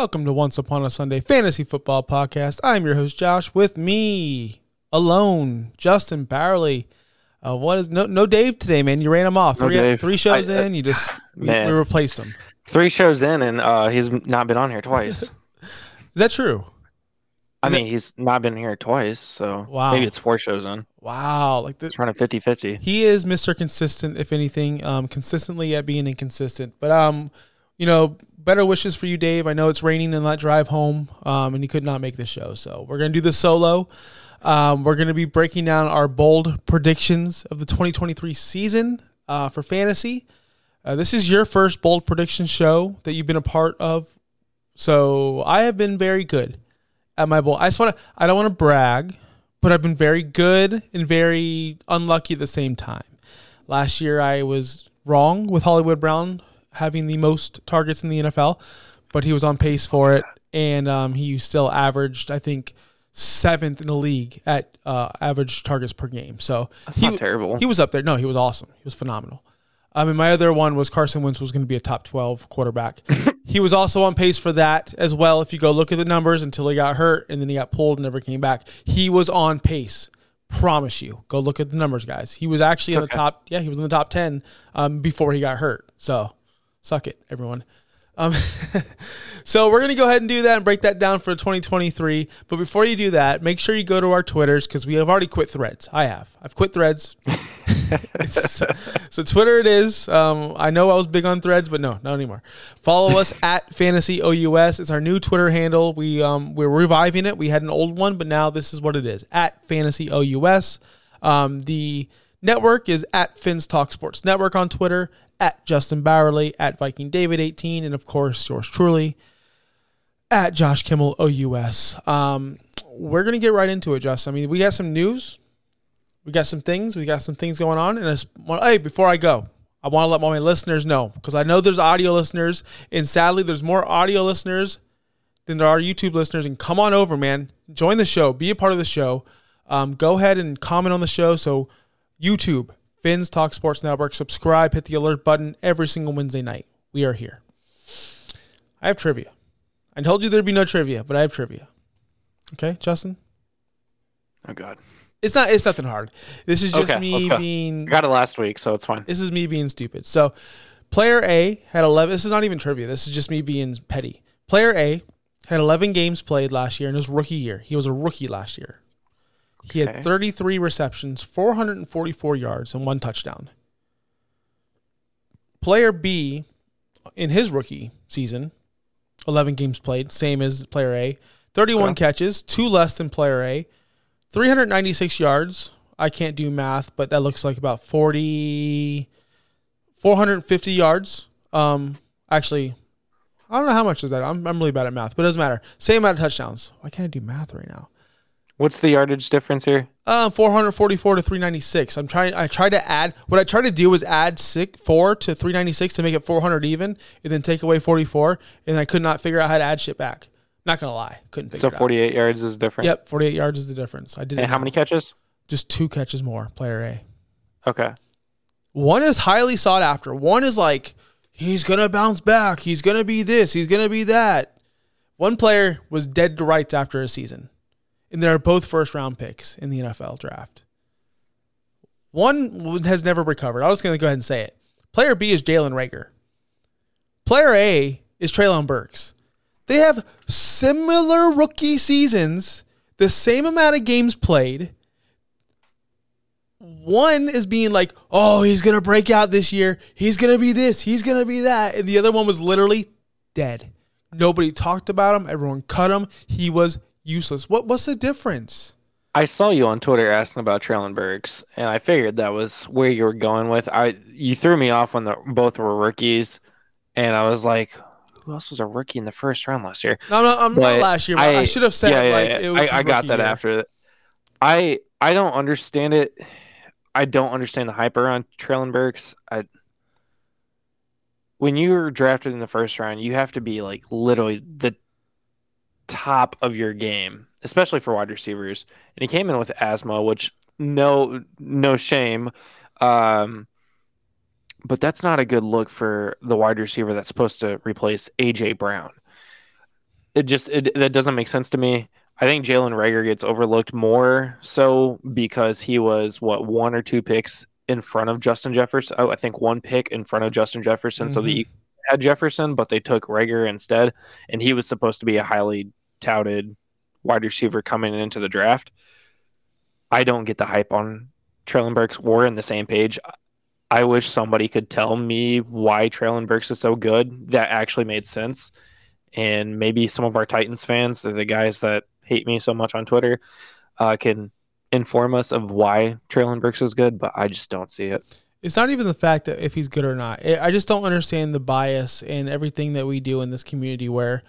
Welcome to Once Upon a Sunday Fantasy Football Podcast. I'm your host Josh. With me, alone, Justin Barley. Uh, what is no no Dave today, man? You ran him off. No three, three shows I- I- in, you just we, Man. we replaced him. Three shows in, and uh, he's not been on here twice. Is that true? I Is mean, he's not been here twice, so Wow. maybe it's four shows in. Wow, like this. Running 50 50. He is Mr. Consistent, if anything, um, consistently at being inconsistent. But um, you know, better wishes for you, Dave. I know it's raining and that drive home, um, and you could not make the show, so we're gonna do this solo. Um, we're gonna be breaking down our bold predictions of the 2023 season uh, for fantasy. Uh, this is your first bold prediction show that you've been a part of, so I have been very good at my bold. I just want to. I don't want to brag, but I've been very good and very unlucky at the same time. Last year, I was wrong with Hollywood Brown having the most targets in the NFL, but he was on pace for it, and um, he still averaged, I think, seventh in the league at uh, average targets per game. So That's he, not terrible. he was up there. No, he was awesome. He was phenomenal. I mean, my other one was Carson Wentz was going to be a top 12 quarterback. he was also on pace for that as well. If you go look at the numbers until he got hurt and then he got pulled and never came back, he was on pace. Promise you. Go look at the numbers, guys. He was actually in the top. Yeah, he was in the top 10 um, before he got hurt. So suck it, everyone. Um, so we're going to go ahead and do that and break that down for 2023. But before you do that, make sure you go to our Twitters because we have already quit threads. I have. I've quit threads. So Twitter it is. Um, I know I was big on threads, but no, not anymore. Follow us at Fantasy OUS. It's our new Twitter handle. We um, we're reviving it. We had an old one, but now this is what it is at Fantasy OUS. Um, the network is at Fins Talk Sports Network on Twitter. At Justin Bowerly, at Viking David 18, and of course yours truly at Josh Kimmel OUS. Um, we're gonna get right into it, Justin. I mean, we got some news we got some things. We got some things going on. And I just want, hey, before I go, I want to let my listeners know because I know there's audio listeners, and sadly, there's more audio listeners than there are YouTube listeners. And come on over, man. Join the show. Be a part of the show. Um, go ahead and comment on the show. So, YouTube, Fins Talk Sports Network, subscribe, hit the alert button every single Wednesday night. We are here. I have trivia. I told you there'd be no trivia, but I have trivia. Okay, Justin? Oh, God. It's not. It's nothing hard. This is just Okay, me go. being. I got it last week, so it's fine. This is me being stupid. So, player A had 11. This is not even trivia. This is just me being petty. Player A had 11 games played last year in his rookie year. He was a rookie last year. He Okay. had 33 receptions, 444 yards, and one touchdown. Player B in his rookie season, 11 games played, same as player A, 31 Okay. catches, two less than player A, 396 yards. I can't do math, but that looks like about 40, 450 yards. Um, actually, I don't know how much is that. I'm, I'm really bad at math, but it doesn't matter. Same amount of touchdowns. Why can't I do math right now? What's the yardage difference here? Uh, 444 to 396. I'm trying. I tried to add. What I tried to do was add six, four to 396 to make it 400 even, and then take away 44. And I could not figure out how to add shit back. Not gonna lie, couldn't figure out. So it 48 yards is different. Yep, 48 yards is the difference. I did. And how many catches? Just two catches more. Player A. Okay. One is highly sought after. One is like he's gonna bounce back. He's gonna be this. He's gonna be that. One player was dead to rights after a season, and they're both first round picks in the NFL draft. One has never recovered. I was gonna go ahead and say it. Player B is Jalen Reagor. Player A is Treylon Burks. They have similar rookie seasons, the same amount of games played one is being like, oh, he's gonna break out this year. He's gonna be this. He's gonna be that. And the other one was literally dead. Nobody talked about him. Everyone cut him. He was useless. What? What's the difference? I saw you on Twitter asking about Treylon Burks, and I figured that was where you were going with. I you threw me off when the both were rookies, and I was like, who else was a rookie in the first round last year? No, no, I'm not last year. But I, I- should have said yeah, yeah, like yeah. it was. I, I got that year. after. I I don't understand it. I don't understand the hype around Treylon Burks. I when you're drafted in the first round, you have to be like literally the top of your game, especially for wide receivers. And he came in with asthma, which no no shame. Um, but that's not a good look for the wide receiver that's supposed to replace AJ Brown. it just it, that doesn't make sense to me. I think Jalen Reagor gets overlooked more so because he was what one or two picks in front of Justin Jefferson. Oh, I think one pick in front of Justin Jefferson. Mm-hmm. So the mm-hmm. had Jefferson, but they took Reagor instead, and he was supposed to be a highly touted wide receiver coming into the draft. I don't get the hype on Treylon Burks. We're in the same page. I wish somebody could tell me why Treylon Burks is so good. That actually made sense. And maybe some of our Titans fans, the guys that hate me so much on Twitter, uh, can inform us of why Treylon Burks is good, but I just don't see it. It's not even the fact that if he's good or not. I just don't understand the bias in everything that we do in this community where,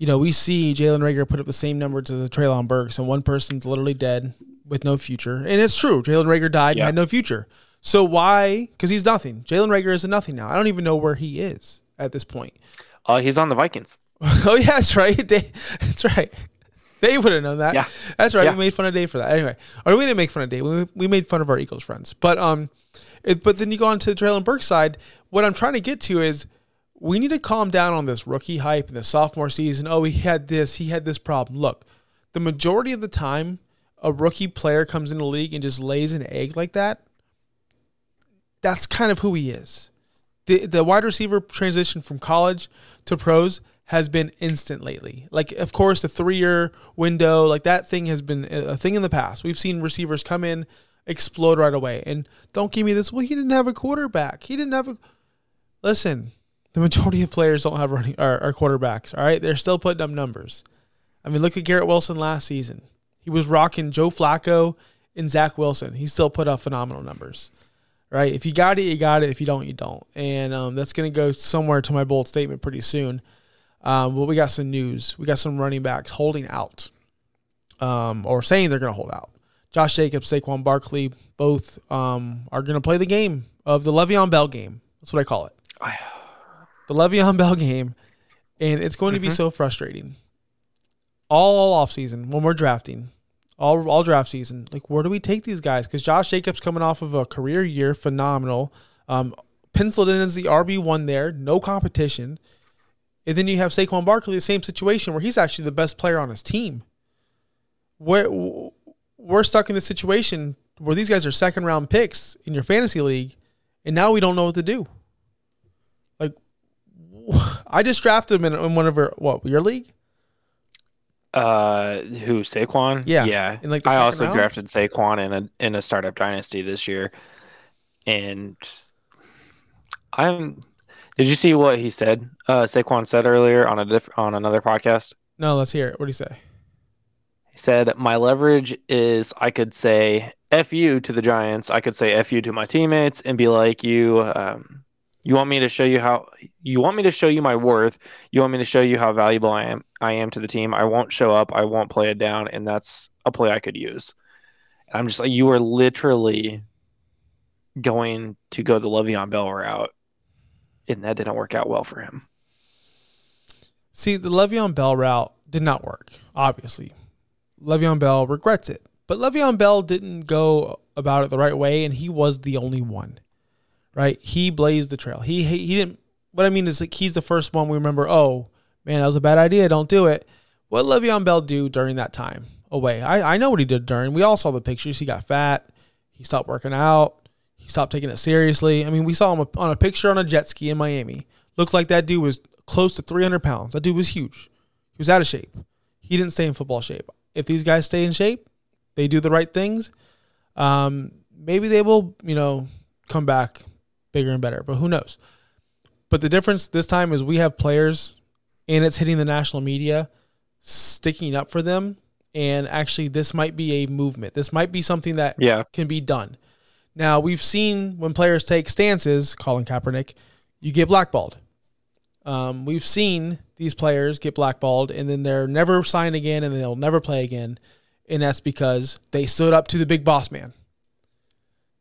you know, we see Jalen Reagor put up the same numbers as a Treylon Burks, and one person's literally dead with no future. And it's true. Jalen Reagor died and had no future. So why? Because he's nothing. Jalen Reagor is a nothing now. I don't even know where he is at this point. Uh, he's on the Vikings. oh yeah, that's right. They, that's right. They would have known that. Yeah, that's right. Yeah. We made fun of Dave for that. Anyway, or we didn't make fun of Dave. We, we made fun of our Eagles friends. But um, it, but then you go on to the Treylon Burks side. What I'm trying to get to is we need to calm down on this rookie hype and the sophomore season. Oh, he had this. He had this problem. Look, the majority of the time, a rookie player comes in the league and just lays an egg like that that's kind of who he is. The the wide receiver transition from college to pros has been instant lately. Like of course the 3-year window, like that thing has been a thing in the past. We've seen receivers come in explode right away. And don't give me this, well he didn't have a quarterback. He didn't have a Listen, the majority of players don't have running are, are quarterbacks, all right? They're still putting up numbers. I mean, look at Garrett Wilson last season. He was rocking Joe Flacco and Zach Wilson. He still put up phenomenal numbers right? If you got it, you got it. If you don't, you don't. And um, that's going to go somewhere to my bold statement pretty soon. Um, but we got some news. We got some running backs holding out, um, or saying they're going to hold out. Josh Jacobs, Saquon Barkley, both um, are going to play the game of the Le'Veon Bell game. That's what I call it. The Le'Veon Bell game, and it's going mm-hmm. to be mm-hmm. so frustrating. All, all off season when we're drafting, all all draft season. Like, where do we take these guys? Because Josh Jacobs coming off of a career year, phenomenal. Um, penciled in as the RB one there, no competition. And then you have Saquon Barkley, the same situation where he's actually the best player on his team. We're we're stuck in this situation where these guys are second round picks in your fantasy league, and now we don't know what to do. I just drafted him in, in one of our what your league. Uh, who Saquon? Yeah, yeah. In like I also round? drafted Saquon in a in a startup dynasty this year, and I'm. Did you see what he said? Uh, Saquon said earlier on a diff- on another podcast. No, let's hear it. What did he say? He said, "My leverage is I could say f you to the Giants. I could say f you to my teammates and be like you." Um, you want me to show you how you want me to show you my worth. You want me to show you how valuable I am I am to the team. I won't show up. I won't play it down, and that's a play I could use. And I'm just like you are literally going to go the Le'Veon Bell route, and that didn't work out well for him. See, the Le'Veon Bell route did not work. Obviously, Le'Veon Bell regrets it, but Le'Veon Bell didn't go about it the right way, and he was the only one right? He blazed the trail. He he, he didn't. What I mean is like he's the first one we remember. Oh man, that was a bad idea. Don't do it. What Le'Veon Bell do during that time away? I I know what he did during. We all saw the pictures. He got fat. He stopped working out. He stopped taking it seriously. I mean, we saw him on a picture on a jet ski in Miami. Looked like that dude was close to 300 pounds. That dude was huge. He was out of shape. He didn't stay in football shape. If these guys stay in shape, they do the right things. Um, maybe they will, you know, come back bigger and better, but who knows? But the difference this time is we have players and it's hitting the national media sticking up for them. And actually, this might be a movement. This might be something that yeah. can be done. Now, we've seen when players take stances, Colin Kaepernick, you get blackballed. Um, we've seen these players get blackballed and then they're never signed again and they'll never play again. And that's because they stood up to the big boss man.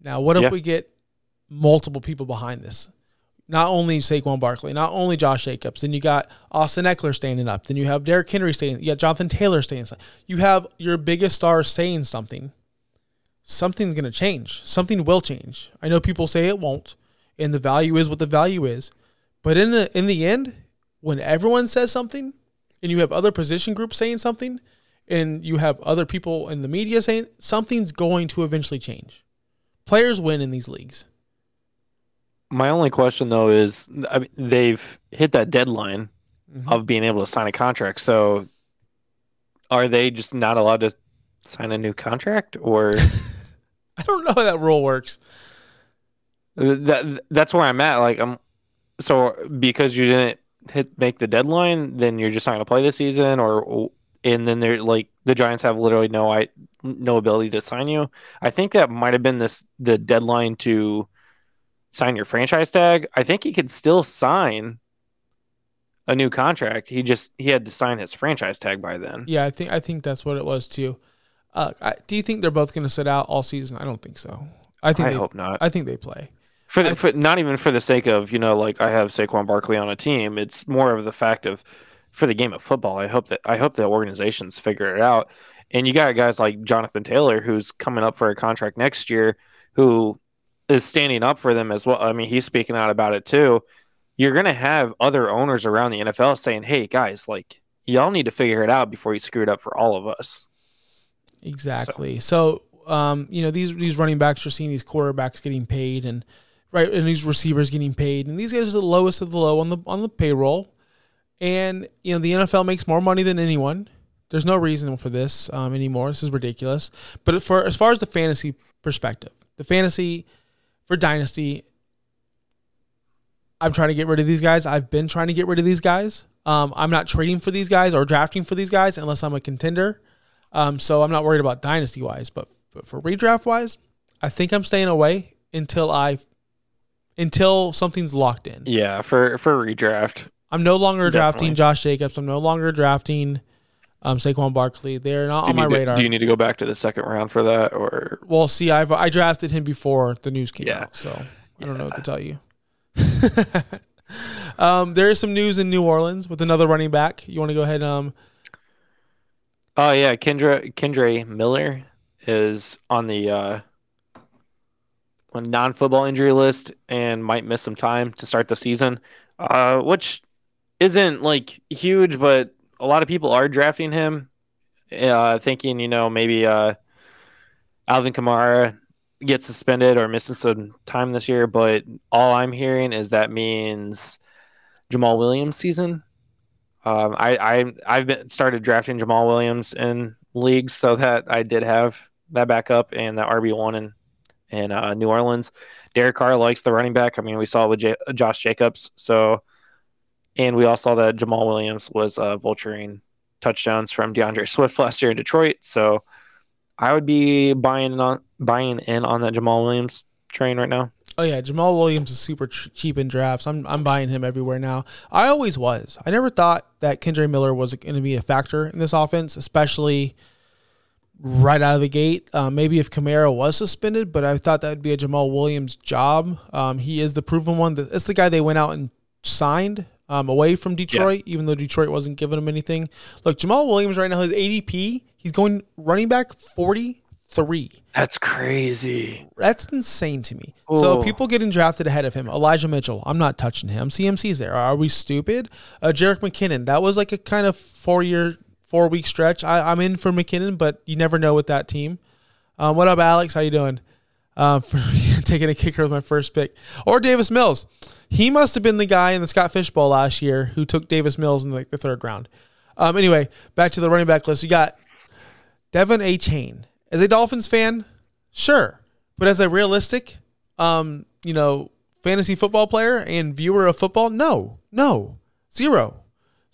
Now, what if yeah. we get multiple people behind this. Not only Saquon Barkley, not only Josh Jacobs, then you got Austin Ekeler standing up, then you have Derrick Henry standing, you got Jonathan Taylor standing. You have your biggest stars saying something. Something's going to change. Something will change. I know people say it won't, and the value is what the value is. But in the in the end, when everyone says something, and you have other position groups saying something, and you have other people in the media saying something's going to eventually change. Players win in these leagues. My only question though is I mean, they've hit that deadline Mhm. of being able to sign a contract. So are they just not allowed to sign a new contract or I don't know how that rule works. that that's where I'm at like I'm so because you didn't hit make the deadline then you're just not going to play this season or and then they're like the Giants have literally no I no ability to sign you. I think that might have been this the deadline to sign your franchise tag. I think he could still sign a new contract. He just he had to sign his franchise tag by then. Yeah, I think I think that's what it was too. Uh, I, do you think they're both going to sit out all season? I don't think so. I think I they, hope not. I think they play. For, the, for not even for the sake of you know like I have Saquon Barkley on a team. It's more of the fact of for the game of football. I hope that I hope the organizations figure it out. And you got guys like Jonathan Taylor who's coming up for a contract next year, who is standing up for them as well. I mean, he's speaking out about it too. You're gonna have other owners around the NFL saying, "Hey guys, like y'all need to figure it out before you screw it up for all of us." Exactly. So, um, you know, these these running backs are seeing these quarterbacks getting paid and right and these receivers getting paid and these guys are the lowest of the low on the on the payroll. And you know, the NFL makes more money than anyone. There's no reason for this um, anymore. This is ridiculous. But for as far as the fantasy perspective, the fantasy for dynasty, I'm trying to get rid of these guys. I've been trying to get rid of these guys. Um, I'm not trading for these guys or drafting for these guys unless I'm a contender. Um, so I'm not worried about dynasty wise, but, but for redraft wise, I think I'm staying away until I until something's locked in. Yeah, for for redraft. I'm no longer drafting Josh Jacobs. I'm no longer drafting um, Saquon Barkley. They're not on my to, radar. do you need to go back to the second round for that, or well, see, I've I drafted him before the news came Yeah. out, so I don't know what to tell you. um, there is some news in New Orleans with another running back. You want to go ahead? Um, Oh yeah, Kendre Kendre Miller is on the uh, on non-football injury list and might miss some time to start the season, uh, which isn't like huge, but a lot of people are drafting him, uh, thinking you know maybe uh, Alvin Kamara gets suspended or misses some time this year. But all I'm hearing is that means Jamaal Williams season. Um, I, I I've been started drafting Jamaal Williams in leagues so that I did have that backup and that RB one in in uh, New Orleans. Derek Carr likes the running back. I mean, we saw it with J- Josh Jacobs. So, and we all saw that Jamaal Williams was uh, vulturing touchdowns from D'Andre Swift last year in Detroit. So, I would be buying in on buying in on that Jamaal Williams train right now. Oh yeah, Jamaal Williams is super ch- cheap in drafts. I'm I'm buying him everywhere now. I always was. I never thought that Kendre Miller was going to be a factor in this offense, especially right out of the gate. Um, maybe if Kamara was suspended, but I thought that would be a Jamaal Williams job. Um, he is the proven one. That, it's the guy they went out and signed um, away from Detroit, even though Detroit wasn't giving him anything. Look, Jamaal Williams right now his ADP, he's going running back forty three. That's crazy. That's insane to me. So Oh. people getting drafted ahead of him. Elijah Mitchell, I'm not touching him. CMC's there. Are we stupid? Uh, Jerick McKinnon, that was like a kind of four year, four week stretch. I, I'm in for McKinnon, but you never know with that team. Um, what up, Alex? How you doing? Uh, for taking a kicker with my first pick, or Davis Mills. He must have been the guy in the Scott Fish Bowl last year who took Davis Mills in like the third round. Um, anyway, back to the running back list. You got De'Von Achane. As a Dolphins fan, sure. But as a realistic, um, you know, fantasy football player and viewer of football, no, no, zero,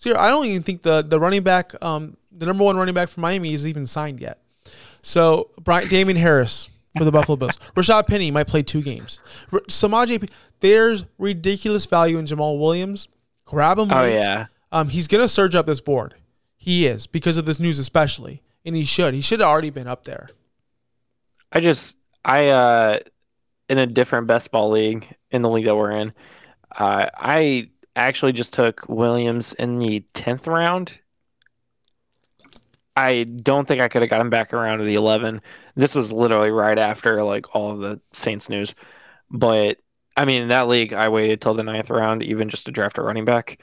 zero. I don't even think the the running back, um, the number one running back for Miami is even signed yet. So Brian Damien Harris for the Buffalo Bills, Rashaad Penny might play two games. R- Samaje, P- there's ridiculous value in Jamaal Williams. Grab him. Oh late. yeah. Um, he's gonna surge up this board. He is because of this news, especially, and he should. He should have already been up there. I just I uh in a different best ball league in the league that we're in. Uh, I actually just took Williams in the tenth round. I don't think I could have got him back around to the eleven. This was literally right after like all of the Saints news, but I mean in that league I waited till the ninth round even just to draft a running back.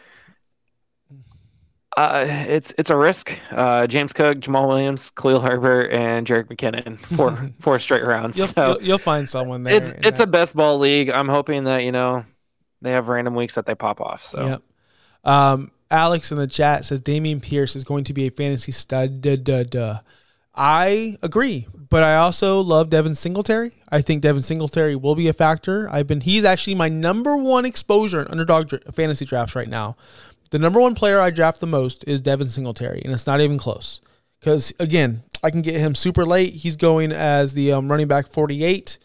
Uh, it's it's a risk. Uh, James Cook, Jamaal Williams, Khalil Herbert, and Jerick McKinnon for four straight rounds. You'll, so you'll, you'll find someone there. it's it's that. a best ball league. I'm hoping that you know they have random weeks that they pop off. So Yep. Um, Alex in the chat says Dameon Pierce is going to be a fantasy stud. Duh, duh, duh. I agree, but I also love Devin Singletary. I think Devin Singletary will be a factor. I've been he's actually my number one exposure in underdog dra- fantasy drafts right now. The number one player I draft the most is Devin Singletary, and it's not even close. Because again, I can get him super late. He's going as the um, running back 48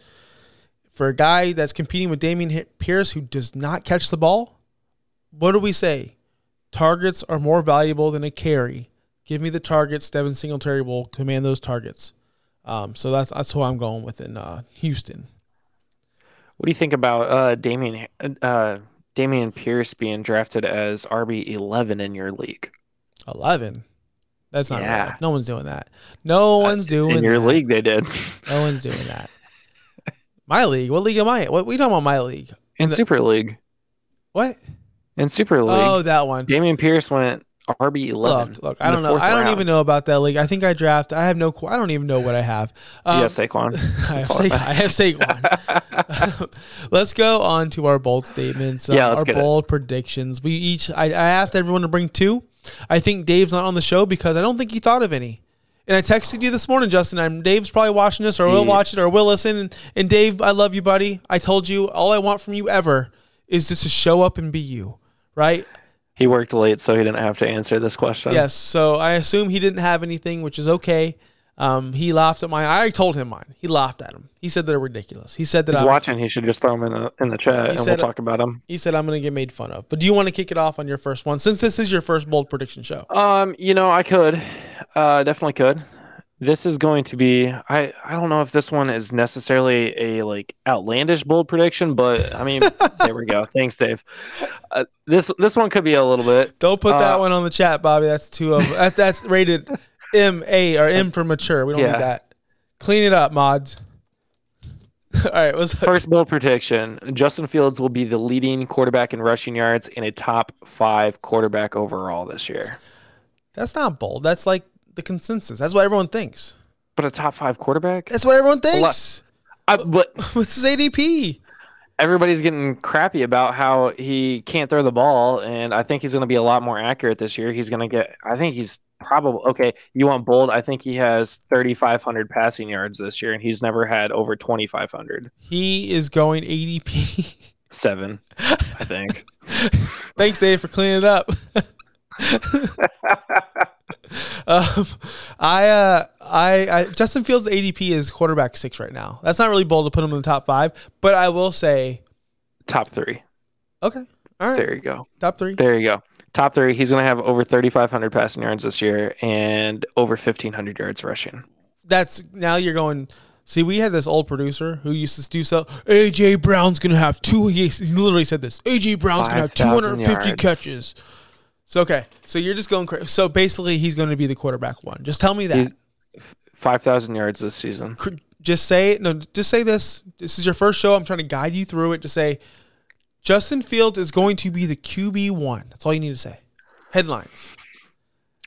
for a guy that's competing with Dameon Pierce, who does not catch the ball. What do we say? Targets are more valuable than a carry. Give me the targets. Devin Singletary will command those targets. Um, so that's that's who I'm going with in uh, Houston. what do you think about uh, Dameon uh, Dameon Pierce being drafted as RB 11 in your league? Eleven. That's not Yeah. real. No one's doing that. No one's doing in your that. league, they did. No one's doing that. My league. What league am I? in? What we talking about? My league. In the- Super League. What? In Super League, Oh, that one. Dameon Pierce went RB 11. Look, look. I don't know. I don't even know about that league. I think I draft. I have no. I don't even know what I have. Um, yeah, Saquon. I have, Sa- I have Saquon. let's go on to our bold statements. Yeah, let's our get it. bold predictions. We each. I, I asked everyone to bring two. I think Dave's not on the show because I don't think he thought of any. And I texted you this morning, Justin. I'm Dave's probably watching this, or will watch it, or will listen. And, and Dave, I love you, buddy. I told you all I want from you ever is just to show up and be you, right? He worked late, so he didn't have to answer this question. Yes. So I assume he didn't have anything, which is okay. Um, he laughed at mine. I told him mine. He laughed at him. He said they're ridiculous. He said that He's I, watching. He should just throw them in the in the chat, and we'll said- talk about them. he said I'm going to get made fun of. But do you want to kick it off on your first one since this is your first bold prediction show? Um, you know, I could, uh, definitely could. This is going to be. I I don't know if this one is necessarily a like outlandish bold prediction, but I mean, there we go. Thanks, Dave. Uh, this this one could be a little bit. Don't put that Uh, one on the chat, Bobby. That's two of that's that's rated M A or M for mature. We don't Yeah. need that. Clean it up, mods. All right, what's First bold prediction: Justin Fields will be the leading quarterback in rushing yards and a top five quarterback overall this year. that's not bold. That's like the consensus. That's what everyone thinks. But a top five quarterback? That's what everyone thinks. I, but What's his ADP? everybody's getting crappy about how he can't throw the ball, and I think he's going to be a lot more accurate this year. He's going to get. I think he's probably okay. You want bold? I think he has 3,500 passing yards this year, and he's never had over 2,500. He is going ADP. Seven, I think. Thanks, Dave, for cleaning it up. um, I, uh, I, I, Justin Fields' ADP is quarterback six right now. That's not really bold to put him in the top five, but I will say, Top three. okay, all right, There you go. top three. There you go. Top three. He's going to have over 3,500 passing yards this year and over 1,500 yards rushing. That's now you're going. See, we had this old producer who used to do so. AJ Brown's gonna have two. He, he literally said this. AJ Brown's gonna have 250 yards. catches. So okay, so you're just going crazy. So basically, he's going to be the quarterback one. Just tell me that. He's 5,000 yards this season. just say it. No, just say this. This is your first show. I'm trying to guide you through it. To say, Justin Fields is going to be the QB one. That's all you need to say. Headlines.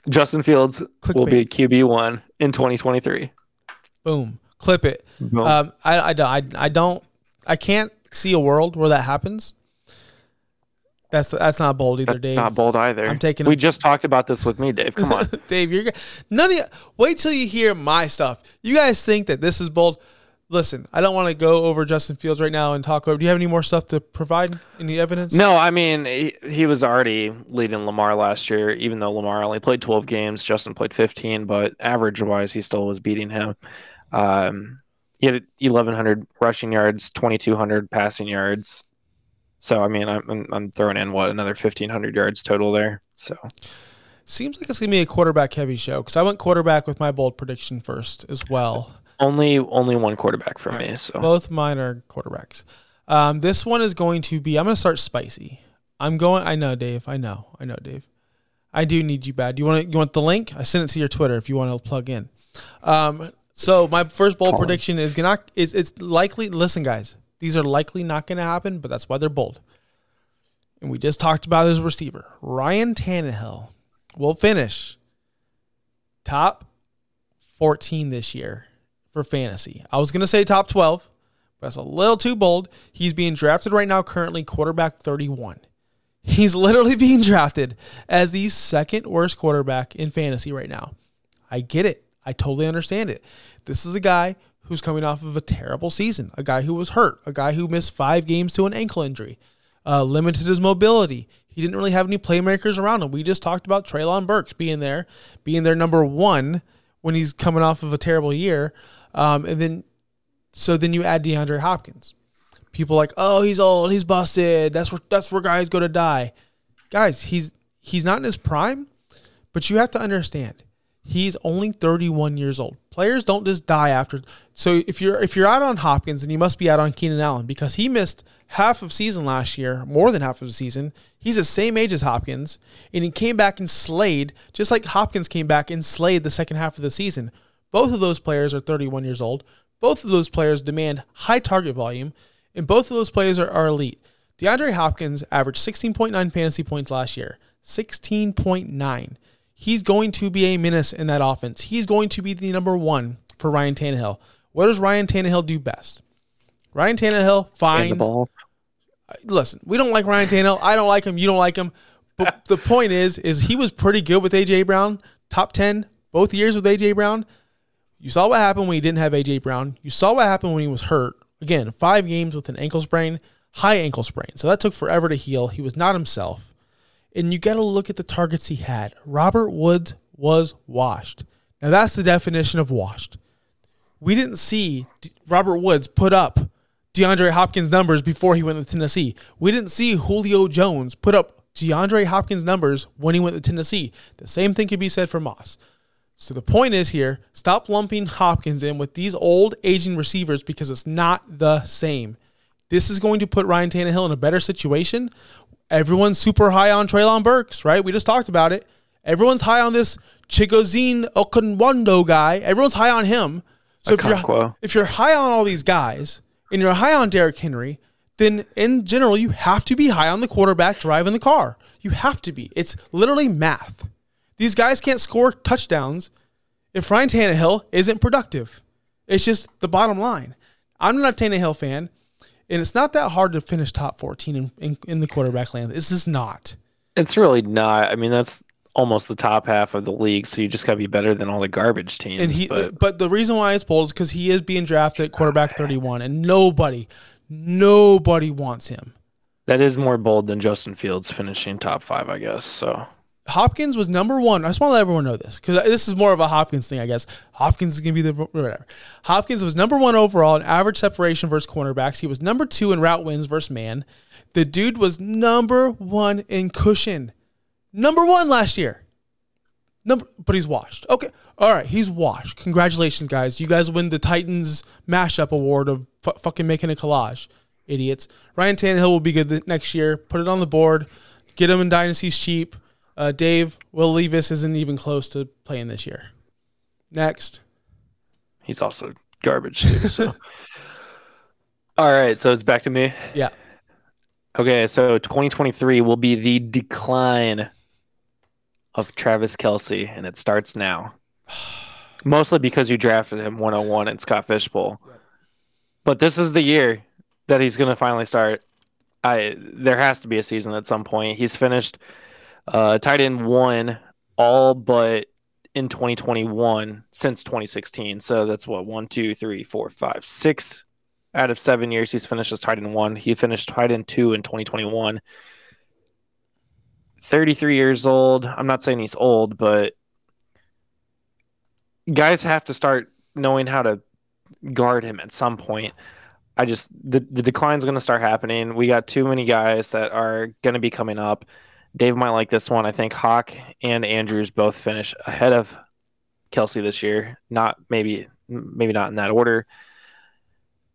Justin Fields will be QB one in 2023. Boom. Clip it. Boom. Um, I, I, don't- I, I don't. I can't see a world where that happens. That's that's not bold either, That's Dave. not bold either. I'm taking We him- just talked about this with me, Dave. Come on. Dave, you're none of you. Wait till you hear my stuff. You guys think that this is bold. Listen, I don't want to go over Justin Fields right now and talk over. Do you have any more stuff to provide? Any evidence? no, I mean he, he was already leading Lamar last year, even though Lamar only played 12 games. Justin played 15, but average wise, he still was beating him. Um, he had 1,100 rushing yards, 2,200 passing yards. So I mean, I'm I'm- throwing in what another 1,500 yards total there. So Seems like it's gonna be a quarterback heavy show because I went quarterback with my bold prediction first as well. only only one quarterback for me. So Both mine are quarterbacks. Um, this one is going to be. I'm gonna start spicy. I'm going. I know, Dave. I know. I know, Dave. I do need you bad. You want you want the link? I sent it to your Twitter if you want to plug in. Um, so my first bold Colin. prediction is gonna. It's it's likely. Listen, guys, these are likely not gonna happen, but that's why they're bold. And we just talked about his receiver, Ryan Tannehill. will finish top 14 this year for fantasy. I was going to say top 12, but that's a little too bold. He's being drafted right now, currently quarterback 31. He's literally being drafted as the second worst quarterback in fantasy right now. I get it. I totally understand it. This is a guy who's coming off of a terrible season, a guy who was hurt, a guy who missed five games to an ankle injury, uh, limited his mobility. He didn't really have any playmakers around him. We just talked about Treylon Burks being there, being their number one when he's coming off of a terrible year. Um, and then, so then you add DeAndre Hopkins. People like, oh, he's old, he's busted. That's where that's where guys go to die. Guys, he's he's not in his prime, but you have to understand, he's only 31 years old. Players don't just die after. So if you're if you're out on Hopkins, then you must be out on Keenan Allen because he missed half of season last year, more than half of the season. He's the same age as Hopkins, and he came back and slayed, just like Hopkins came back and slayed the second half of the season. Both of those players are 31 years old. Both of those players demand high target volume, and both of those players are, are elite. DeAndre Hopkins averaged 16.9 fantasy points last year. 16.9. He's going to be a menace in that offense. He's going to be the number one for Ryan Tannehill. What does Ryan Tannehill do best? Ryan Tannehill finds. Listen, we don't like Ryan Tannehill. I don't like him. You don't like him. But the point is, is he was pretty good with AJ Brown, top ten both years with AJ Brown. You saw what happened when he didn't have AJ Brown. You saw what happened when he was hurt. Again, five games with an ankle sprain, high ankle sprain. So that took forever to heal. He was not himself. And you got to look at the targets he had. Robert Woods was washed. Now that's the definition of washed. We didn't see Robert Woods put up DeAndre Hopkins numbers before he went to Tennessee. We didn't see Julio Jones put up DeAndre Hopkins numbers when he went to Tennessee. The same thing could be said for Moss. So the point is here, stop lumping Hopkins in with these old aging receivers because it's not the same. This is going to put Ryan Tannehill in a better situation. Everyone's super high on Treylon Burks, right? We just talked about it. Everyone's high on this Chigoziem Okonkwo guy. Everyone's high on him. So if you're, if you're high on all these guys, and you're high on Derrick Henry, then in general, you have to be high on the quarterback driving the car. You have to be. It's literally math. These guys can't score touchdowns if Ryan Tannehill isn't productive. It's just the bottom line. I'm not a Tannehill fan, and it's not that hard to finish top 14 in, in, in the quarterback land. It's just not. It's really not. I mean, that's almost the top half of the league, so you just got to be better than all the garbage teams. And he, but, but the reason why it's bold is because he is being drafted at quarterback 31, and nobody, nobody wants him. That is more bold than Justin Fields finishing top five, I guess. So Hopkins was number one. I just want to let everyone know this because this is more of a Hopkins thing, I guess. Hopkins is going to be the whatever. Hopkins was number one overall in average separation versus cornerbacks. He was number two in route wins versus man. The dude was number one in cushion. Number one last year. Number, but he's washed. Okay, all right, he's washed. Congratulations, guys! You guys win the Titans mashup award of f- fucking making a collage, idiots. Ryan Tannehill will be good next year. Put it on the board. Get him in dynasties cheap. Uh, Dave Will Levis isn't even close to playing this year. Next, he's also garbage too. So, all right, so it's back to me. Yeah. Okay, so 2023 will be the decline of Travis Kelce, and it starts now. Mostly because you drafted him 101 in Scott Fish Bowl. But this is the year that he's going to finally start. I there has to be a season at some point. He's finished uh, tight end one all but in 2021 since 2016. So that's what one, two, three, four, five, six out of seven years he's finished as tight end one. He finished tight end two in 2021. 33 years old. I'm not saying he's old, but guys have to start knowing how to guard him at some point. I just the the decline's going to start happening. We got too many guys that are going to be coming up. Dave might like this one. I think Hock and Andrews both finish ahead of Kelce this year. Not maybe maybe not in that order.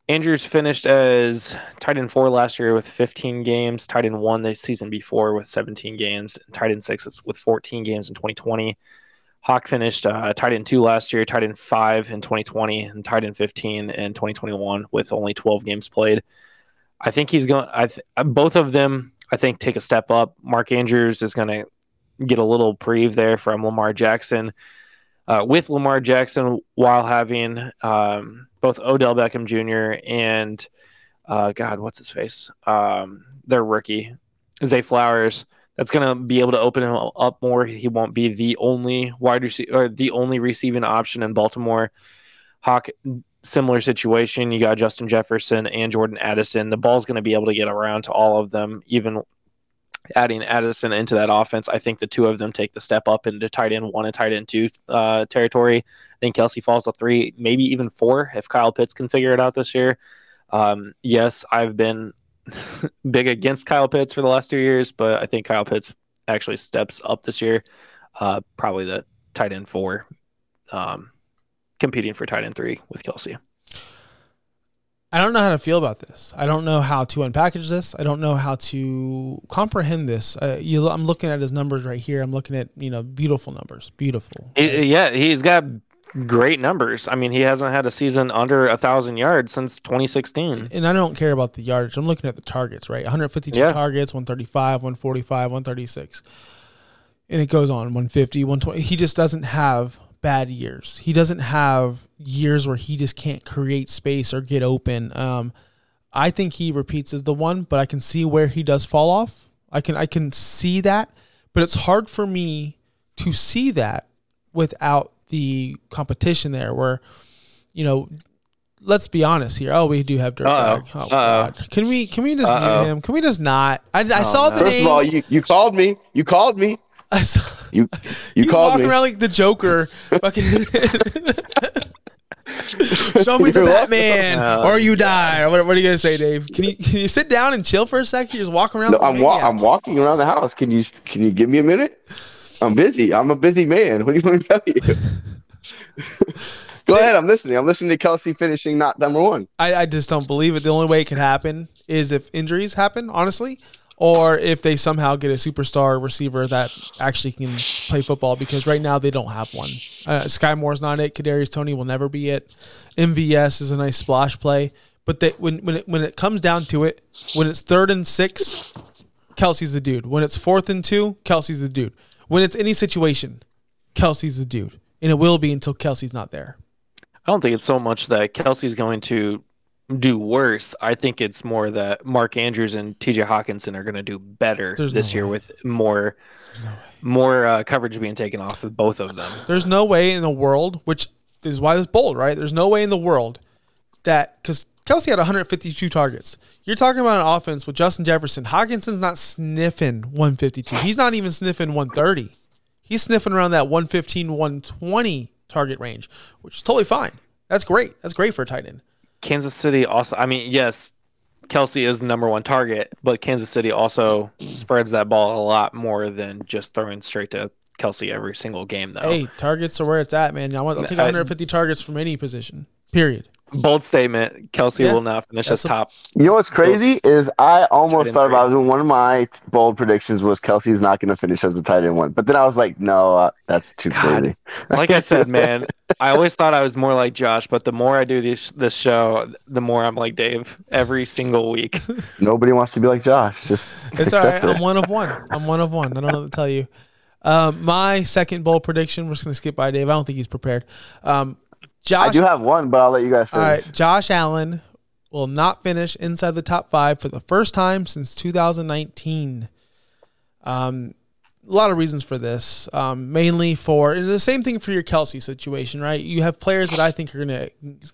Andrews finished as tight end four last year with 15 games, tight end one the season before with 17 games, tight end six with 14 games in 2020. Hock finished uh, tight end two last year, tight end five in 2020, and tight end 15 in 2021 with only 12 games played. I think he's going. I th- both of them, I think, take a step up. Mark Andrews is going to get a little preve there from Lamar Jackson. Uh, with Lamar Jackson, while having um, both Odell Beckham Jr. and uh, God, what's his face? Um, their rookie, Zay Flowers. That's going to be able to open him up more. He won't be the only wide receiver or the only receiving option in Baltimore. Hock, similar situation. You got Justin Jefferson and Jordan Addison. The ball's going to be able to get around to all of them, even adding Addison into that offense. I think the two of them take the step up into tight end one and tight end two uh, territory. I think Kelce falls to three, maybe even four if Kyle Pitts can figure it out this year. Um, yes, I've been big against Kyle Pitts for the last two years, but I think Kyle Pitts actually steps up this year. Uh, probably the tight end four, um, competing for tight end three with Kelce. I don't know how to feel about this. I don't know how to unpackage this. I don't know how to comprehend this. Uh, you, I'm looking at his numbers right here. I'm looking at you know beautiful numbers, beautiful. It, yeah, he's got great numbers. I mean, he hasn't had a season under a thousand yards since 2016. And I don't care about the yardage. I'm looking at the targets, right? 152 yeah. targets, 135, 145, 136. And it goes on 150, 120. He just doesn't have bad years. He doesn't have years where he just can't create space or get open. Um, I think he repeats as the one, but I can see where he does fall off. I can I can see that, but it's hard for me to see that without the competition there where you know let's be honest here. Oh, we do have Dirtbag. Oh Uh-oh. God. Can we can we just Uh-oh. mute him? Can we just not? I, I oh, saw no. the First names. of all, you, you called me. You called me. I saw, you you He's called walking me. around like the Joker. Fucking Show me the You're Batman, welcome. or you die. What, what, are you gonna say, Dave? Can you can you sit down and chill for a second? You just walk around. No, I'm wa- I'm walking around the house. Can you can you give me a minute? I'm busy. I'm a busy man. What do you want me to tell you? Go ahead. I'm listening. I'm listening to Kelce finishing not number one. I, I just don't believe it. The only way it could happen is if injuries happen, honestly, or if they somehow get a superstar receiver that actually can play football. Because right now they don't have one. Uh, Skyy Moore's not it. Kadarius Toney will never be it. MVS is a nice splash play, but they, when when it, when it comes down to it, when it's third and six, Kelce's the dude. When it's fourth and two, Kelce's the dude. When it's any situation, Kelce's the dude and it will be until Kelce's not there. I don't think it's so much that Kelce's going to do worse. I think it's more that Mark Andrews and TJ Hockenson are going to do better There's this no year way. with more no more uh, coverage being taken off of both of them. There's no way in the world, which is why this bold, right? There's no way in the world that because Kelce had 152 targets. You're talking about an offense with Justin Jefferson. Hockenson's not sniffing 152. He's not even sniffing 130 he's sniffing around that 115, 120 target range, which is totally fine. That's great. That's great for a tight end. Kansas City also, I mean, yes, Kelce is the number one target, but Kansas City also spreads that ball a lot more than just throwing straight to Kelce every single game, though. Hey, targets are where it's at, man. I want, I'll take 150 I, targets from any position, period. Bold statement. Kelce yeah, will not finish as top. You know what's crazy is I almost thought about it. One of my bold predictions was Kelce's not going to finish as the tight end one, but then I was like, no, uh, that's too God. crazy. like I said, man, I always thought I was more like Josh, but the more I do this this show, the more I'm like Dave every single week. Nobody wants to be like Josh. Just it's all right. It. I'm one of one. I'm one of one. I don't know what to tell you. Um, my second bold prediction. We're just going to skip by Dave. I don't think he's prepared. Um, Josh, I do have one, but I'll let you guys finish. All right, Josh Allen will not finish inside the top five for the first time since 2019. Um, a lot of reasons for this. Um, mainly for and the same thing for your Kelce situation, right? You have players that I think are going to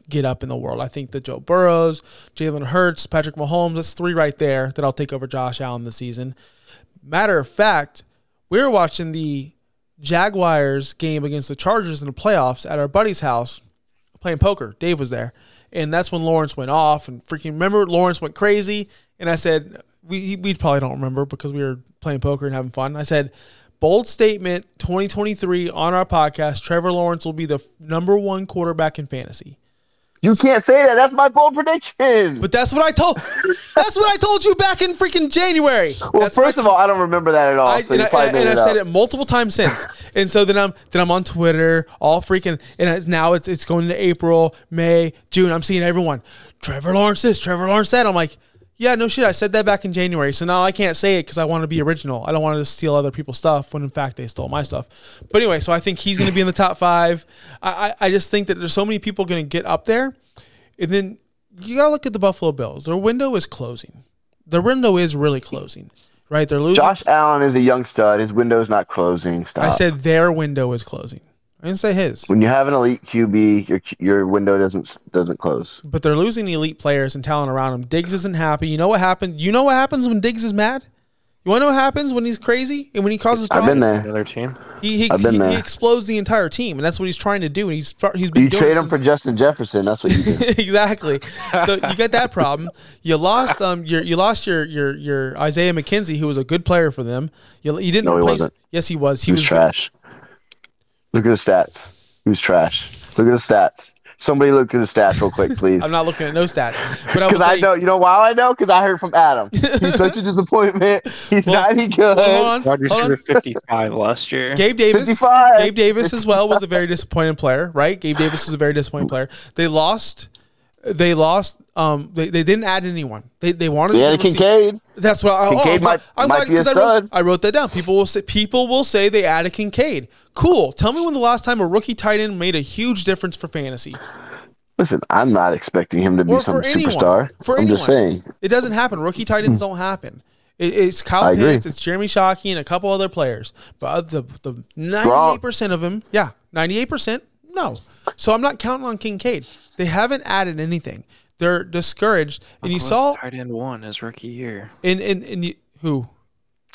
get up in the world. I think that Joe Burrows, Jalen Hurts, Patrick Mahomes, that's three right there that I'll take over Josh Allen this season. Matter of fact, we were watching the Jaguars game against the Chargers in the playoffs at our buddy's house playing poker. Dave was there. And that's when Lawrence went off and freaking remember Lawrence went crazy. And I said, we, we probably don't remember because we were playing poker and having fun. I said, bold statement 2023 on our podcast Trevor Lawrence will be the number one quarterback in fantasy. You can't say that. That's my bold prediction. But that's what I told. that's what I told you back in freaking January. Well, that's first of all, I don't remember that at all. I, so and, I, and I've said it multiple times since. and so then I'm then I'm on Twitter, all freaking, and now it's it's going to April, May, June. I'm seeing everyone. Trevor Lawrence this, Trevor Lawrence that. I'm like, Yeah, no shit. I said that back in January, so now I can't say it because I want to be original. I don't want to steal other people's stuff when in fact they stole my stuff. But anyway, so I think he's going to be in the top five. I, I, I just think that there's so many people going to get up there, and then you got to look at the Buffalo Bills. Their window is closing. Their window is really closing, right? They're losing. Josh Allen is a young stud. His window's not closing. Stop. I said their window is closing. I didn't say his. when you have an elite QB, your your window doesn't doesn't close. But they're losing elite players and talent around him. Diggs isn't happy. You know what happened? You know what happens when Diggs is mad? You want to know what happens when he's crazy and when he causes I've problems? been there. Another team. He he, I've been he, he explodes the entire team, and that's what he's trying to do. And he's he's been You doing trade him for Justin Jefferson. That's what you do. exactly. So you got that problem. You lost um your you lost your your your Isaiah McKenzie, who was a good player for them. You, you didn't No, he replace. wasn't. Yes, he was. He, He was trash. Look at his stats. He was trash. Look at his stats. Somebody look at his stats real quick, please. I'm not looking at no stats, but I will Because I say. know, you know why I know? Because I heard from Adam. He's such a disappointment. He's Well, not any good. Hold on, Wide hold on. 55 last year. Gabe Davis. 55. Gabe Davis as well was a very disappointing player, right? Gabe Davis was a very disappointing player. They lost. They lost. Um, they, they didn't add anyone. They they wanted. They had Kincaid. That's what. I, oh, Kincaid I'm might- I'm might glad be a I wrote. I wrote that down. People will say people will say they added Kincaid. Cool. Tell me when the last time a rookie tight end made a huge difference for fantasy. Listen, I'm not expecting him to be Or some anyone. superstar. For I'm just anyone. saying. It doesn't happen. Rookie tight ends don't happen. It, it's Kyle. Pitts, it's Jeremy Shockey, and a couple other players. But the the 98 percent of them, yeah, 98 percent, no. So I'm not counting on Kincaid. They haven't added anything. They're discouraged, and you saw tight end one his rookie year. in in in you- who.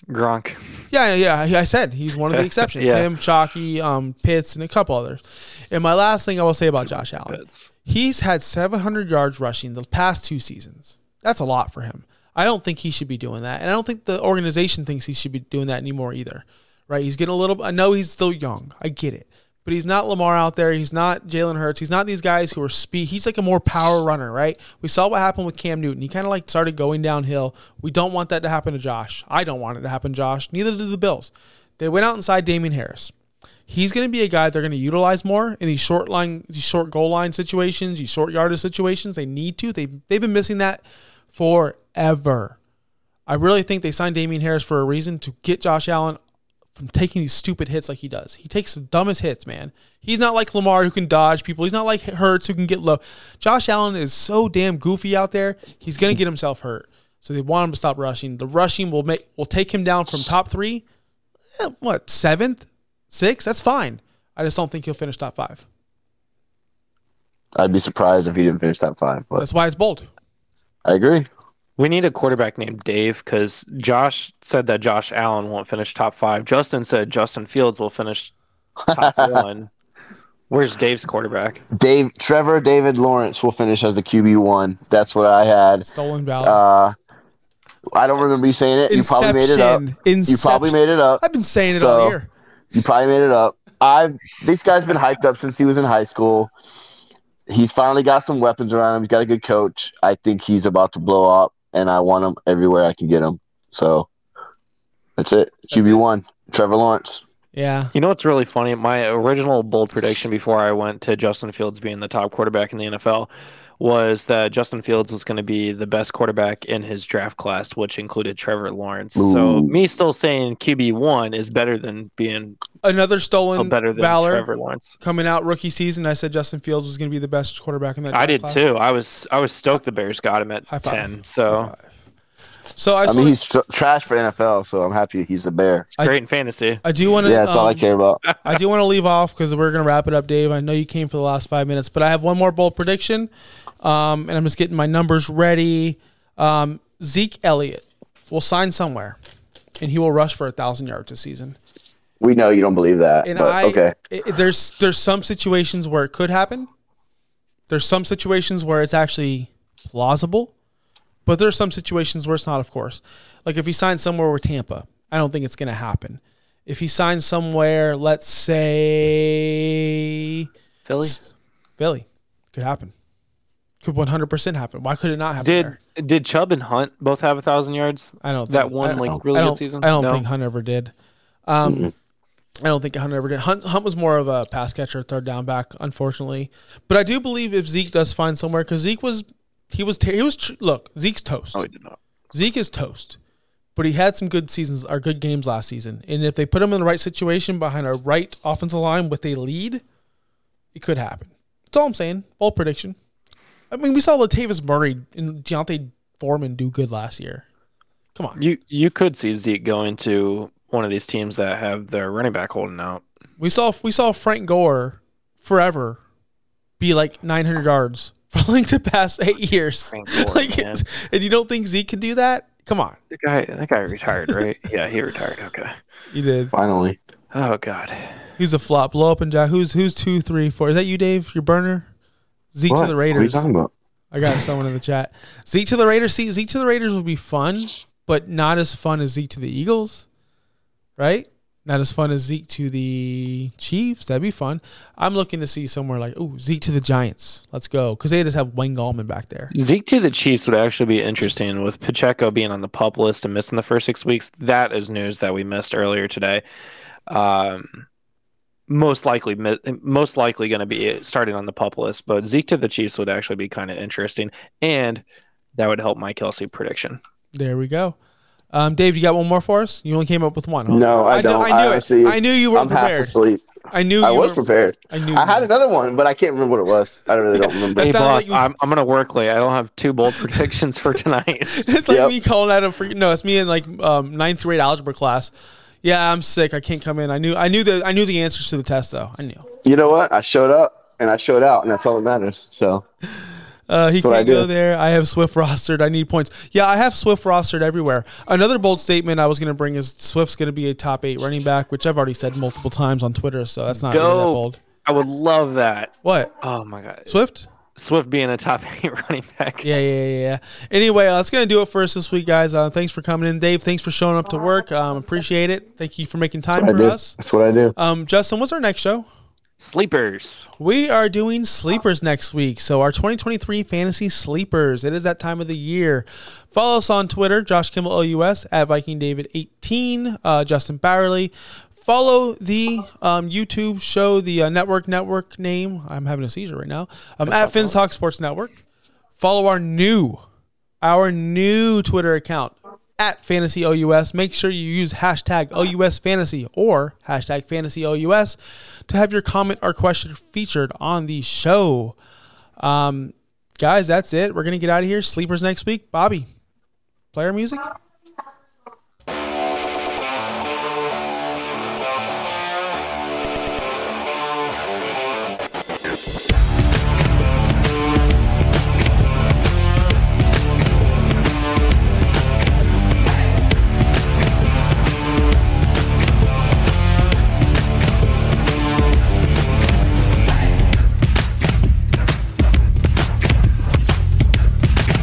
Gronk. Yeah, yeah, yeah. I said he's one of the exceptions. Yeah. Him, Shockey, um, Pitts, and a couple others. And my last thing I will say about Josh Allen, Pitts. he's had 700 yards rushing the past two seasons. That's a lot for him. I don't think he should be doing that, and I don't think the organization thinks he should be doing that anymore either. Right? He's getting a little. I know he's still young. I get it, but he's not Lamar out there. He's not Jalen Hurts. He's not these guys who are speed. He's like a more power runner, right? We saw what happened with Cam Newton. He kind of like started going downhill. We don't want that to happen to Josh. I don't want it to happen Josh. Neither do the Bills. They went out inside Damien Harris he's going to be a guy they're going to utilize more in these short line, these short goal line situations, these short yardage situations. They need to. They they've been missing that forever. I really think they signed Damien Harris for a reason to get Josh Allen from taking these stupid hits like he does. He takes the dumbest hits, man. He's not like Lamar who can dodge people. He's not like Hurts who can get low. Josh Allen is so damn goofy out there. He's going to get himself hurt. So they want him to stop rushing. The rushing will make will take him down from top three. eh, what seventh, sixth? That's fine. I just don't think he'll finish top five. I'd be surprised if he didn't finish top five. But That's why it's bold. I agree. We need a quarterback named Dave because Josh said that Josh Allen won't finish top five. Justin said Justin Fields will finish top one. Where's Dave's quarterback? Dave, Trevor, David Lawrence will finish as the QB one. That's what I had. Stolen valor. Uh, I don't remember you saying it. You probably made it up. Inception. You probably made it up. I've been saying it So- all year. You probably made it up. I this guy's been hyped up since he was in high school. He's finally got some weapons around him. He's got a good coach. I think he's about to blow up, and I want him everywhere I can get him. So that's it. QB one, Trevor Lawrence. Yeah. You know what's really funny? My original bold prediction before I went to Justin Fields being the top quarterback in the NFL was that Justin Fields was going to be the best quarterback in his draft class, which included Trevor Lawrence. So me still saying QB one is better than being Another still stolen better than valor Trevor Lawrence. coming out rookie season. I said Justin Fields was going to be the best quarterback in that. I did class. too. I was I was stoked the Bears got him at High five. ten. High So five. So I, I mean, wanna- he's tr- trash for NFL, so I'm happy he's a bear. it's great in fantasy. I do want to. Yeah, that's all I um, care about. I do want to leave off because we're going to wrap it up, Dave. I know you came for the last five minutes, but I have one more bold prediction, um, and I'm just getting my numbers ready. Um, Zeke Elliott will sign somewhere, and he will rush for a thousand yards this season. We know you don't believe that, And but I, okay. it- it- there's there's some situations where it could happen. There's some situations where it's actually plausible, but there's some situations where it's not. Of course, like if he signs somewhere with Tampa, I don't think it's going to happen. If he signs somewhere, let's say Philly Philly, could happen. Could 100% happen. Why could it not happen? did there? did Chubb and Hunt both have a thousand yards? I don't think, That one I- like don't- really good season. I don't No? think Hunt ever did. Um, I don't think Hunt ever did. Hunt, Hunt was more of a pass catcher, third down back, unfortunately. But I do believe if Zeke does find somewhere, because Zeke was he was ter- he was tr- look Zeke's toast. Oh, he did not. Zeke is toast, but he had some good seasons or good games last season. And if they put him in the right situation behind a right offensive line with a lead, it could happen. That's all I'm saying. Bold prediction. I mean, we saw Latavius Murray and D'Onta Foreman do good last year. Come on. You you could see Zeke going to one of these teams that have their running back holding out. We saw we saw Frank Gore forever be like 900 yards for like the past eight years. Frank Gore, like, and you don't think Zeke can do that? Come on, The guy that guy retired, right? yeah, he retired. Okay. he did. Finally. Oh God. Who's a flop? Blow up and jack. Who's who's two, three, four? Is that you, Dave? Your burner? Zeke What? to the What are you Raiders. talking about? I got someone in the chat. Zeke to the Raiders. See, Zeke to the Raiders would be fun, but not as fun as Zeke to the Eagles, right? Not as fun as Zeke to the Chiefs. That'd be fun. I'm looking to see somewhere like, oh, Zeke to the Giants. Let's go, because they just have Wayne Gallman back there. Zeke to the Chiefs would actually be interesting with Pacheco being on the pup list and missing the first six weeks. That is news that we missed earlier today. Um, most likely, most likely going to be starting on the pup list, but Zeke to the Chiefs would actually be kind of interesting, and that would help my Kelce prediction. There we go. Um, Dave, you got one more for us? You only came up with one. Huh? No, I knew- don't. I I knew honestly- it. I knew you I'm weren't half prepared. asleep. I knew I was weren't- prepared. I knew. I had were. another one, but I can't remember what it was. I really don't remember. Hey, boss, like you- I'm, I'm going to work late. I don't have two bold predictions for tonight. it's like Yep. me calling out a for no, it's me in like um, ninth grade algebra class. Yeah, I'm sick. I can't come in. I knew. I knew the. I knew the answers to the test though. I knew. You know what? I showed up and I showed out, and that's all that matters. So Uh, he That's what I can't go there. I have Swift rostered. I need points. Yeah, I have Swift rostered everywhere. Another bold statement I was going to bring is Swift's going to be a top eight running back, which I've already said multiple times on Twitter. So that's not really that bold. I would love that. What Oh my God, Swift? Swift being a top eight running back. Yeah, yeah, yeah. yeah. Anyway, uh, that's gonna do it for us this week, guys. Uh, thanks for coming in, Dave. Thanks for showing up to work. Um, appreciate it. Thank you for making time for do. us. That's what I do. Um, Justin, what's our next show? Sleepers. We are doing sleepers next week. So our 2023 fantasy sleepers. It is that time of the year. Follow us on Twitter, Josh Kimball OUS at Viking David 18, uh, Justin Barley. Follow the um, YouTube show, the uh, network network name. I'm having a seizure right now. Um, at Finns Talk Sports Network. Follow our new, our new Twitter account at Fantasy OUS. Make sure you use hashtag OUS Fantasy or hashtag Fantasy OUS to have your comment or question featured on the show. Um, guys, that's it. We're gonna get out of here. Sleepers next week. Bobby, player music.